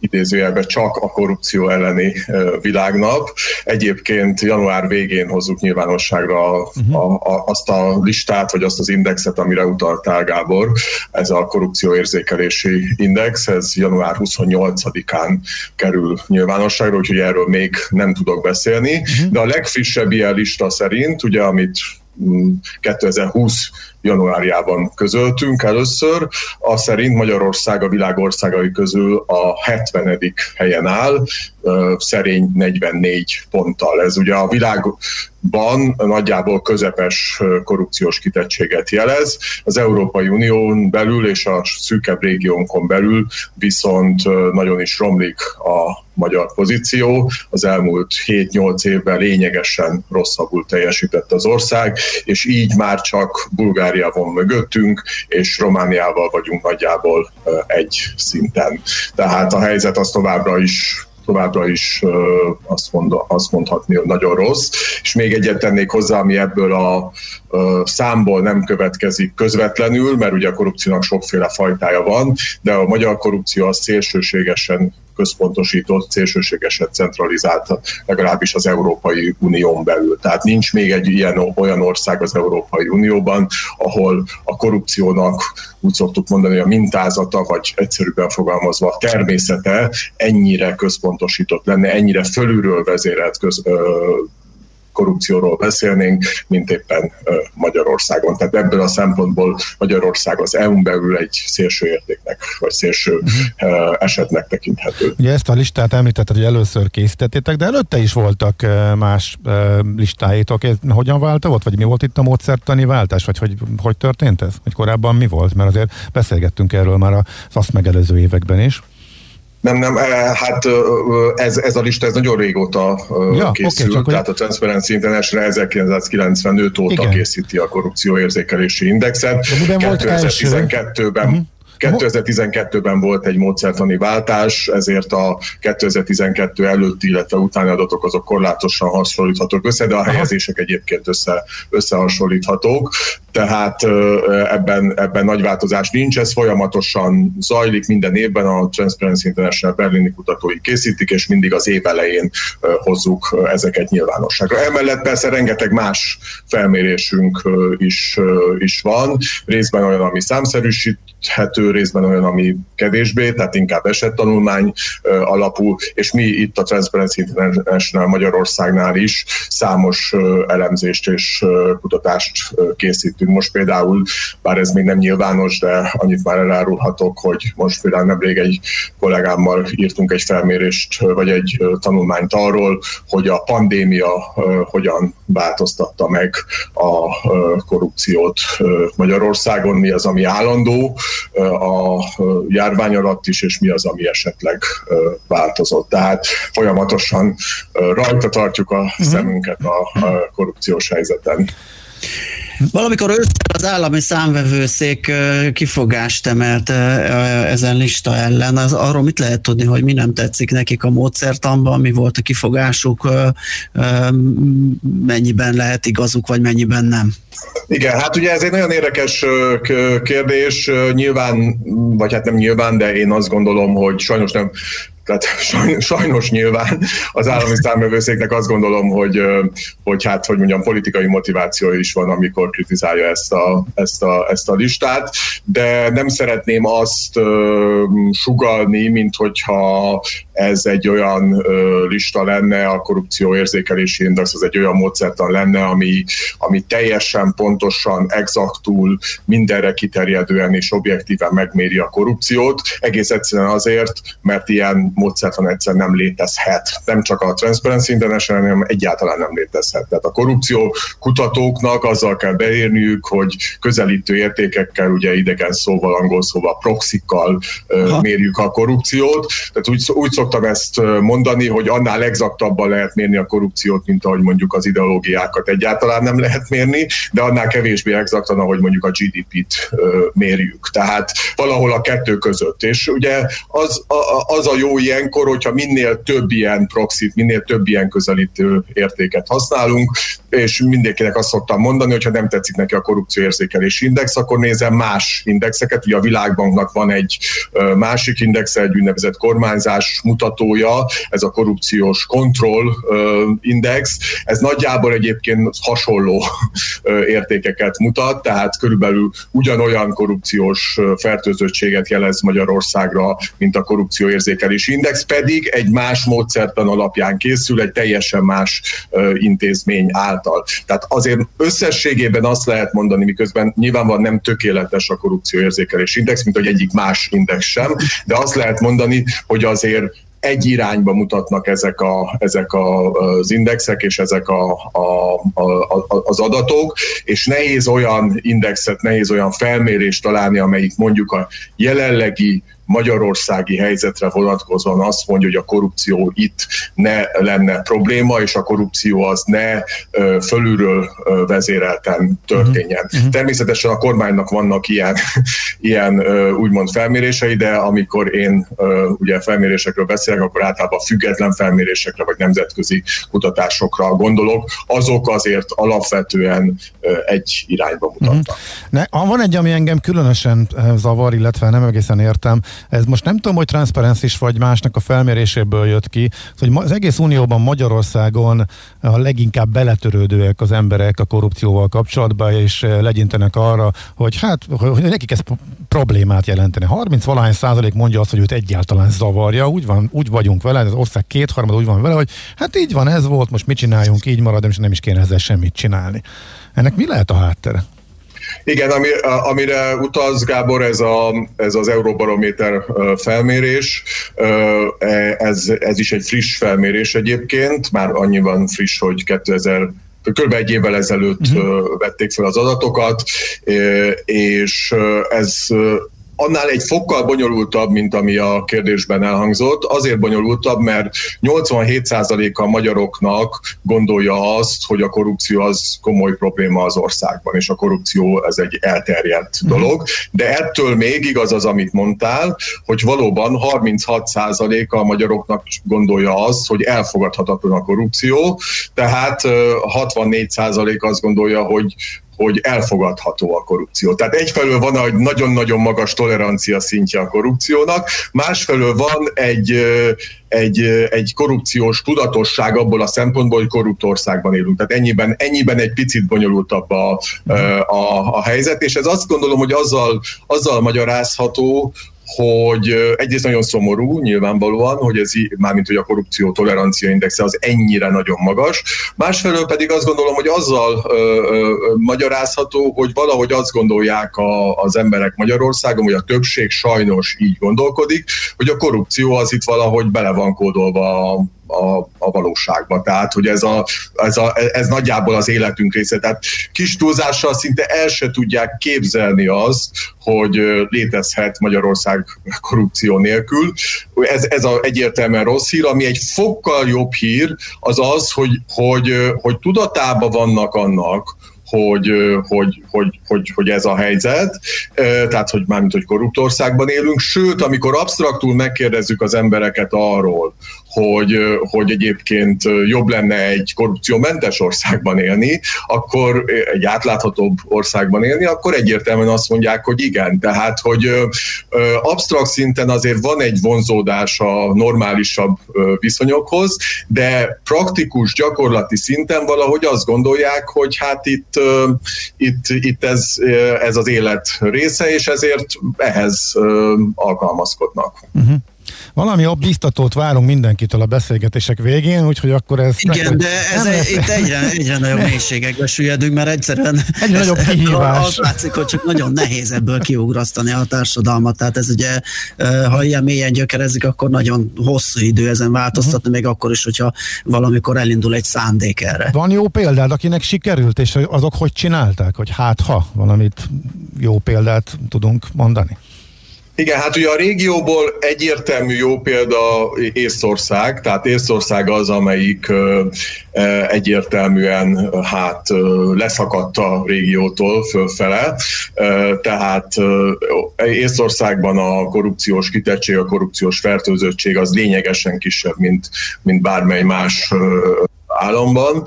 idézőjelben csak a korrupció elleni világnap. Egyébként január végén hozzuk nyilvánosságra a, a, a, azt a listát, vagy azt az indexet, amire utaltál Gábor. Ez a korrupció érzékelési index, ez január 28-án kerül nyilvánosságra, úgyhogy erről még nem tudok beszélni. De a legfrissebb ilyen lista szerint, ugye amit mm, 2020 januárjában közöltünk először, az szerint Magyarország a világ országai közül a 70. helyen áll, szerény 44 ponttal. Ez ugye a világban nagyjából közepes korrupciós kitettséget jelez. Az Európai Unión belül és a szűkebb régiónkon belül viszont nagyon is romlik a magyar pozíció. Az elmúlt 7-8 évben lényegesen rosszabbul teljesített az ország, és így már csak Bulgária van mögöttünk, és Romániával vagyunk nagyjából egy szinten. Tehát a helyzet az továbbra is továbbra is azt, mond, azt mondhatni, hogy nagyon rossz. És még egyet tennék hozzá, ami ebből a számból nem következik közvetlenül, mert ugye a korrupciónak sokféle fajtája van, de a magyar korrupció az szélsőségesen központosított, szélsőségesen centralizált, legalábbis az Európai Unión belül. Tehát nincs még egy ilyen olyan ország az Európai Unióban, ahol a korrupciónak úgy szoktuk mondani, a mintázata, vagy egyszerűbben fogalmazva a természete ennyire központosított lenne, ennyire fölülről vezérelt köz, ö, korrupcióról beszélnénk, mint éppen Magyarországon. Tehát ebből a szempontból Magyarország az EU-n belül egy szélső értéknek, vagy szélső uh-huh. esetnek tekinthető. Ugye ezt a listát említetted, hogy először készítettétek, de előtte is voltak más listáitok. Ez hogyan változott? Vagy mi volt itt a módszertani váltás? Vagy hogy, hogy történt ez? Vagy korábban mi volt? Mert azért beszélgettünk erről már az azt megelőző években is. Nem, nem, eh, hát ez, ez a lista ez nagyon régóta Ja, készül, oké, csak hogy- tehát a Transparency International 1995 óta Igen. készíti a korrupcióérzékelési indexet. De miben volt első? 2012-ben Mhm. 2012-ben volt egy módszertani váltás, ezért a 2012 előtti, illetve utáni adatok azok korlátosan hasonlíthatók össze, de a helyezések egyébként össze, összehasonlíthatók. Tehát ebben, ebben nagy változás nincs, ez folyamatosan zajlik minden évben, a Transparency International berlini kutatói készítik, és mindig az év elején hozzuk ezeket nyilvánosságra. Emellett persze rengeteg más felmérésünk is, is van, részben olyan, ami számszerűsíthető, részben olyan, ami kevésbé, tehát inkább esettanulmány alapú, és mi itt a Transparency International Magyarországnál is számos elemzést és kutatást készítünk. Most például, bár ez még nem nyilvános, de annyit már elárulhatok, hogy most például nemrég egy kollégámmal írtunk egy felmérést, vagy egy tanulmányt arról, hogy a pandémia hogyan változtatta meg a korrupciót Magyarországon, mi az, ami állandó a járvány alatt is, és mi az, ami esetleg változott. Tehát folyamatosan rajta tartjuk a szemünket a, a korrupciós helyzeten. Valamikor ősszel az állami számvevőszék kifogást emelt ezen lista ellen. Az, arról mit lehet tudni, hogy mi nem tetszik nekik a módszertanban, mi volt a kifogásuk, mennyiben lehet igazuk, vagy mennyiben nem? Igen, hát ugye ez egy nagyon érdekes kérdés. Nyilván, vagy hát nem nyilván, de én azt gondolom, hogy sajnos nem tehát sajnos, sajnos nyilván az állami számvevőszéknek azt gondolom, hogy, hogy hát, hogy mondjam, politikai motiváció is van, amikor kritizálja ezt a, ezt a, ezt a listát, de nem szeretném azt sugalni, mint hogyha ez egy olyan lista lenne, a korrupció érzékelési index az egy olyan módszertan lenne, ami, ami teljesen pontosan, exaktul, mindenre kiterjedően és objektíven megméri a korrupciót, egész egyszerűen azért, mert ilyen módszertan egyszerűen nem létezhet. Nem csak a Transparency International, hanem egyáltalán nem létezhet. Tehát a korrupció kutatóknak azzal kell beérniük, hogy közelítő értékekkel, ugye idegen szóval, angol szóval, proxikkal mérjük a korrupciót. Tehát úgy, úgy szoktam ezt mondani, hogy annál exaktabban lehet mérni a korrupciót, mint ahogy mondjuk az ideológiákat egyáltalán nem lehet mérni, de annál kevésbé exaktan, ahogy mondjuk a GDP-t mérjük. Tehát valahol a kettő között. És ugye az a, az a jó ilyenkor, hogyha minél több ilyen proxit, minél több ilyen közelítő értéket használunk, és mindenkinek azt szoktam mondani, hogy ha nem tetszik neki a korrupcióérzékelési index, akkor nézem más indexeket. Ugye a Világbanknak van egy másik indexe, egy úgynevezett kormányzás mutatója, ez a korrupciós kontroll index. Ez nagyjából egyébként hasonló értékeket mutat, tehát körülbelül ugyanolyan korrupciós fertőzöttséget jelez Magyarországra, mint a korrupcióérzékelési érzékelési index pedig egy más módszertan alapján készül, egy teljesen más intézmény által. Tehát azért összességében azt lehet mondani, miközben nyilvánvalóan nem tökéletes a korrupcióérzékelési index, mint hogy egyik más index sem, de azt lehet mondani, hogy azért egy irányba mutatnak ezek, a, ezek a, az indexek és ezek a, a, a, az adatok, és nehéz olyan indexet, nehéz olyan felmérést találni, amelyik mondjuk a jelenlegi magyarországi helyzetre vonatkozóan azt mondja, hogy a korrupció itt ne lenne probléma, és a korrupció az ne fölülről vezérelten történjen. Uh-huh. Természetesen a kormánynak vannak ilyen, <laughs> ilyen úgymond felmérései, de amikor én ugye felmérésekről beszélek, akkor általában független felmérésekre vagy nemzetközi kutatásokra gondolok. Azok azért alapvetően egy irányba mutatnak. Ne, ah, van egy, ami engem különösen zavar, illetve nem egészen értem. Ez most nem tudom, hogy transzparencis vagy másnak a felméréséből jött ki, hogy az egész Unióban Magyarországon a leginkább beletörődőek az emberek a korrupcióval kapcsolatban, és eh, legyintenek arra, hogy hát, hogy nekik ez problémát jelentene. 30 valahány százalék mondja azt, hogy őt egyáltalán zavarja, úgy, van, úgy vagyunk vele, az ország kétharmad úgy van vele, hogy hát így van, ez volt, most mit csináljunk, így marad, és nem is kéne ezzel semmit csinálni. Ennek mi lehet a háttere? Igen, ami, amire utaz Gábor, ez, a, ez az Euróbarométer felmérés, e- ez, ez is egy friss felmérés egyébként, már annyiban friss, hogy 2000 kb. egy évvel ezelőtt uh-huh. vették fel az adatokat, és ez annál egy fokkal bonyolultabb, mint ami a kérdésben elhangzott. Azért bonyolultabb, mert 87%-a a magyaroknak gondolja azt, hogy a korrupció az komoly probléma az országban, és a korrupció ez egy elterjedt dolog. De ettől még igaz az, amit mondtál, hogy valóban 36%-a a magyaroknak gondolja azt, hogy elfogadhatatlan a korrupció, tehát ö, 64% azt gondolja, hogy hogy elfogadható a korrupció. Tehát egyfelől van egy nagyon-nagyon magas tolerancia szintje a korrupciónak, másfelől van egy, egy, egy korrupciós tudatosság abból a szempontból, hogy korrupt országban élünk. Tehát ennyiben, ennyiben egy picit bonyolultabb a, a, a helyzet, és ez azt gondolom, hogy azzal, azzal magyarázható, hogy egyrészt nagyon szomorú nyilvánvalóan, hogy ez mármint, hogy a korrupció tolerancia indexe az ennyire nagyon magas. Másfelől pedig azt gondolom, hogy azzal ö, ö, magyarázható, hogy valahogy azt gondolják a, az emberek Magyarországon, hogy a többség sajnos így gondolkodik, hogy a korrupció az itt valahogy bele van kódolva a, a, a valóságba. Tehát, hogy ez, a, ez, a, ez nagyjából az életünk része. Tehát kis túlzással szinte el se tudják képzelni azt, hogy létezhet Magyarország korrupció nélkül. Ez, ez a egyértelműen rossz hír, ami egy fokkal jobb hír, az az, hogy, hogy, hogy tudatában vannak annak, hogy, hogy, hogy, hogy, hogy ez a helyzet, tehát hogy mármint, hogy korrupt országban élünk, sőt, amikor absztraktul megkérdezzük az embereket arról, hogy, hogy egyébként jobb lenne egy korrupciómentes országban élni, akkor egy átláthatóbb országban élni, akkor egyértelműen azt mondják, hogy igen. Tehát, hogy absztrakt szinten azért van egy vonzódás a normálisabb viszonyokhoz, de praktikus, gyakorlati szinten valahogy azt gondolják, hogy hát itt, itt, itt ez, ez az élet része, és ezért ehhez alkalmazkodnak. Uh-huh. Valami biztatót várunk mindenkitől a beszélgetések végén, úgyhogy akkor ez... Igen, de ez nem egy, itt egyre, egyre <laughs> nagyobb mélységekbe süllyedünk, mert egyszerűen Egyre nagyobb <laughs> kihívás. Az látszik, hogy csak nagyon nehéz ebből kiugrasztani a társadalmat, tehát ez ugye, ha ilyen mélyen gyökerezik, akkor nagyon hosszú idő ezen változtatni, még akkor is, hogyha valamikor elindul egy szándék erre. Van jó példád, akinek sikerült, és azok hogy csinálták, hogy hát ha valamit jó példát tudunk mondani? Igen, hát ugye a régióból egyértelmű jó példa Észország, tehát Észország az, amelyik egyértelműen hát leszakadt a régiótól fölfele, tehát Észországban a korrupciós kitettség, a korrupciós fertőzöttség az lényegesen kisebb, mint, mint bármely más államban,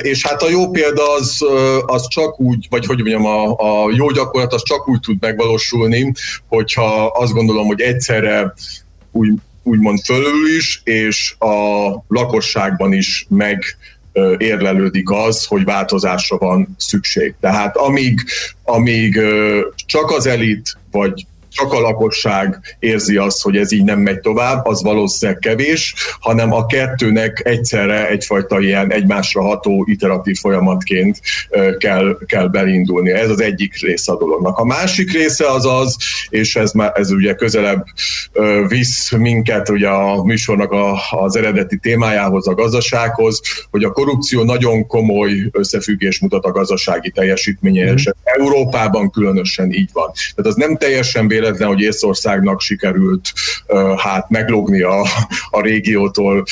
és hát a jó példa az, az csak úgy, vagy hogy mondjam, a, a jó gyakorlat az csak úgy tud megvalósulni, hogyha azt gondolom, hogy egyszerre úgy, úgymond fölül is, és a lakosságban is meg érlelődik az, hogy változásra van szükség. Tehát amíg, amíg csak az elit, vagy csak a lakosság érzi azt, hogy ez így nem megy tovább, az valószínűleg kevés, hanem a kettőnek egyszerre egyfajta ilyen egymásra ható iteratív folyamatként kell, kell belindulni. Ez az egyik része a dolognak. A másik része az az, és ez, már, ez ugye közelebb visz minket ugye a műsornak a, az eredeti témájához, a gazdasághoz, hogy a korrupció nagyon komoly összefüggés mutat a gazdasági teljesítménye, és Európában különösen így van. Tehát az nem teljesen véletlen, hogy Észországnak sikerült hát meglogni a, a régiótól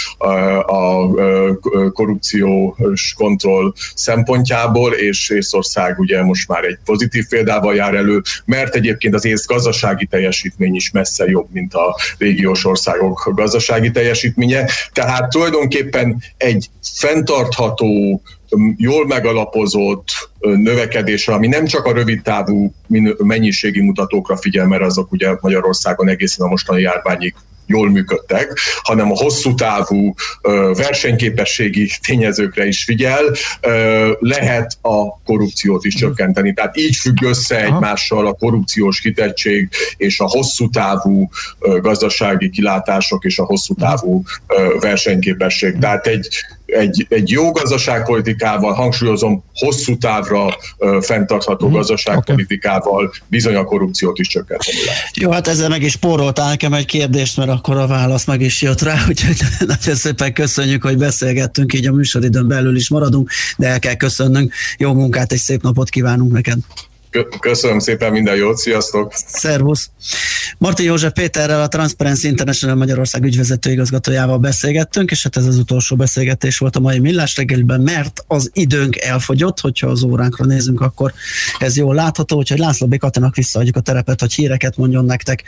a ö, korrupciós kontroll szempontjából, és Észország ugye most már egy pozitív példával jár elő, mert egyébként az ész gazdasági teljesítmény is messze jobb, mint a régiós országok gazdasági teljesítménye. Tehát tulajdonképpen egy fenntartható, jól megalapozott növekedésre, ami nem csak a rövid távú mennyiségi mutatókra figyel, mert azok ugye Magyarországon egészen a mostani járványig jól működtek, hanem a hosszú távú versenyképességi tényezőkre is figyel, lehet a korrupciót is csökkenteni. Tehát így függ össze egymással a korrupciós kitettség és a hosszú távú gazdasági kilátások és a hosszú távú ö, versenyképesség. Tehát egy egy, egy jó gazdaságpolitikával, hangsúlyozom, hosszú távra ö, fenntartható gazdaságpolitikával bizony a korrupciót is csökkenteni lehet. Jó, hát ezzel meg is spóroltál nekem egy kérdést, mert akkor a válasz meg is jött rá, <laughs> úgyhogy nagyon szépen köszönjük, hogy beszélgettünk, így a műsoridőn belül is maradunk, de el kell köszönnünk. Jó munkát, egy szép napot kívánunk neked. Kö- Köszönöm szépen, minden jót, sziasztok! Szervusz! Martin József Péterrel, a Transparency International Magyarország ügyvezető igazgatójával beszélgettünk, és hát ez az utolsó beszélgetés volt a mai Millás reggeliben, mert az időnk elfogyott, hogyha az óránkra nézünk, akkor ez jól látható, úgyhogy László B. Katinak visszaadjuk a terepet, hogy híreket mondjon nektek.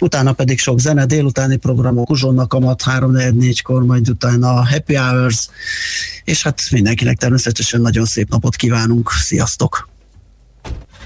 Utána pedig sok zene, délutáni programok, Uzsonna Kamat 3-4-kor, majd utána a Happy Hours, és hát mindenkinek természetesen nagyon szép napot kívánunk. Sziasztok!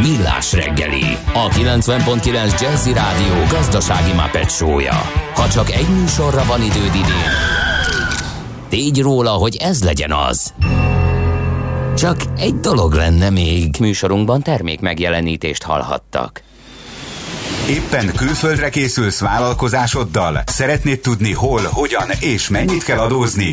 Millás reggeli, a 90.9 Jazzy Rádió gazdasági Muppet show-ja. Ha csak egy műsorra van időd idén, tégy róla, hogy ez legyen az. Csak egy dolog lenne még. Műsorunkban termék megjelenítést hallhattak. Éppen külföldre készülsz vállalkozásoddal? Szeretnéd tudni hol, hogyan és mennyit kell adózni?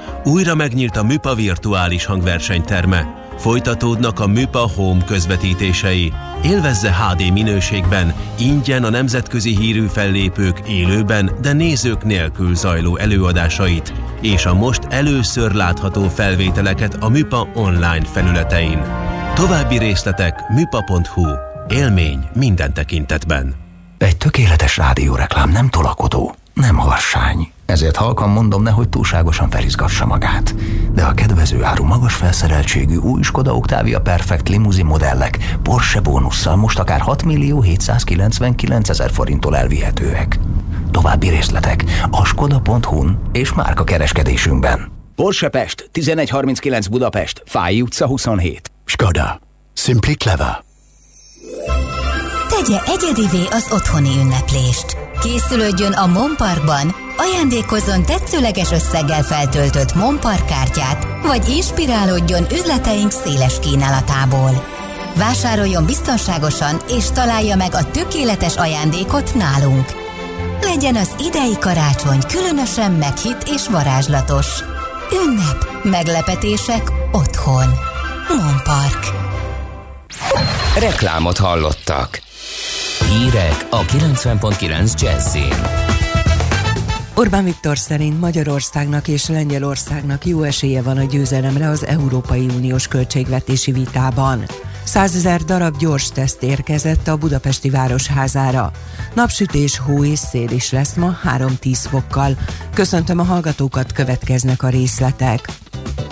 Újra megnyílt a Műpa virtuális hangversenyterme. Folytatódnak a Műpa Home közvetítései. Élvezze HD minőségben, ingyen a nemzetközi hírű fellépők élőben, de nézők nélkül zajló előadásait, és a most először látható felvételeket a Műpa online felületein. További részletek műpa.hu. Élmény minden tekintetben. Egy tökéletes rádióreklám nem tolakodó, nem harsány. Ezért halkan mondom, nehogy túlságosan felizgassa magát. De a kedvező áru magas felszereltségű új Skoda Octavia Perfect limuzin modellek Porsche bónusszal most akár 6 millió 799 ezer forinttól elvihetőek. További részletek a skoda.hu-n és márka kereskedésünkben. Porsche Pest, 1139 Budapest, Fáj utca 27. Skoda. Simply clever. Tegye egyedivé az otthoni ünneplést. Készülődjön a Monparkban, ajándékozzon tetszőleges összeggel feltöltött Monpark kártyát, vagy inspirálódjon üzleteink széles kínálatából. Vásároljon biztonságosan és találja meg a tökéletes ajándékot nálunk. Legyen az idei karácsony különösen meghitt és varázslatos. Ünnep, meglepetések otthon. Monpark. Reklámot hallottak. Hírek a 90.9 Jazzin. Orbán Viktor szerint Magyarországnak és Lengyelországnak jó esélye van a győzelemre az Európai Uniós költségvetési vitában. 100 ezer darab gyors teszt érkezett a budapesti városházára. Napsütés, hó és szél is lesz ma 3-10 fokkal. Köszöntöm a hallgatókat, következnek a részletek.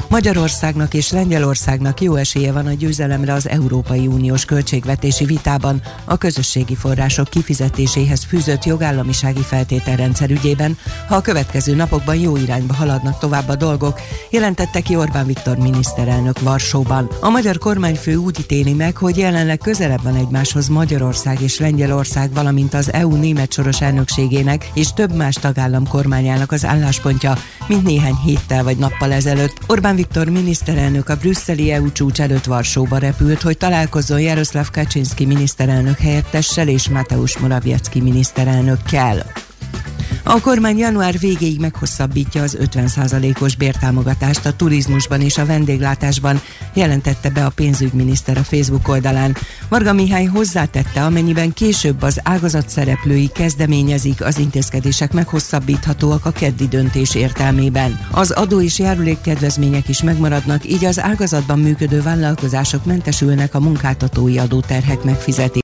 Magyarországnak és Lengyelországnak jó esélye van a győzelemre az Európai Uniós költségvetési vitában a közösségi források kifizetéséhez fűzött jogállamisági feltételrendszer ügyében, ha a következő napokban jó irányba haladnak tovább a dolgok, jelentette ki Orbán Viktor miniszterelnök Varsóban. A magyar kormányfő úgy ítéli meg, hogy jelenleg közelebb van egymáshoz Magyarország és Lengyelország, valamint az EU német soros elnökségének és több más tagállam kormányának az álláspontja, mint néhány héttel vagy nappal ezelőtt. Orbán Viktor miniszterelnök a brüsszeli EU csúcs előtt Varsóba repült, hogy találkozzon Jaroszláv Kaczynski miniszterelnök helyettessel és Mateusz Morawiecki miniszterelnökkel. A kormány január végéig meghosszabbítja az 50%-os bértámogatást a turizmusban és a vendéglátásban, jelentette be a pénzügyminiszter a Facebook oldalán. Marga Mihály hozzátette, amennyiben később az ágazat szereplői kezdeményezik, az intézkedések meghosszabbíthatóak a keddi döntés értelmében. Az adó és járulékkedvezmények is megmaradnak, így az ágazatban működő vállalkozások mentesülnek a munkáltatói adóterhek megfizetésében.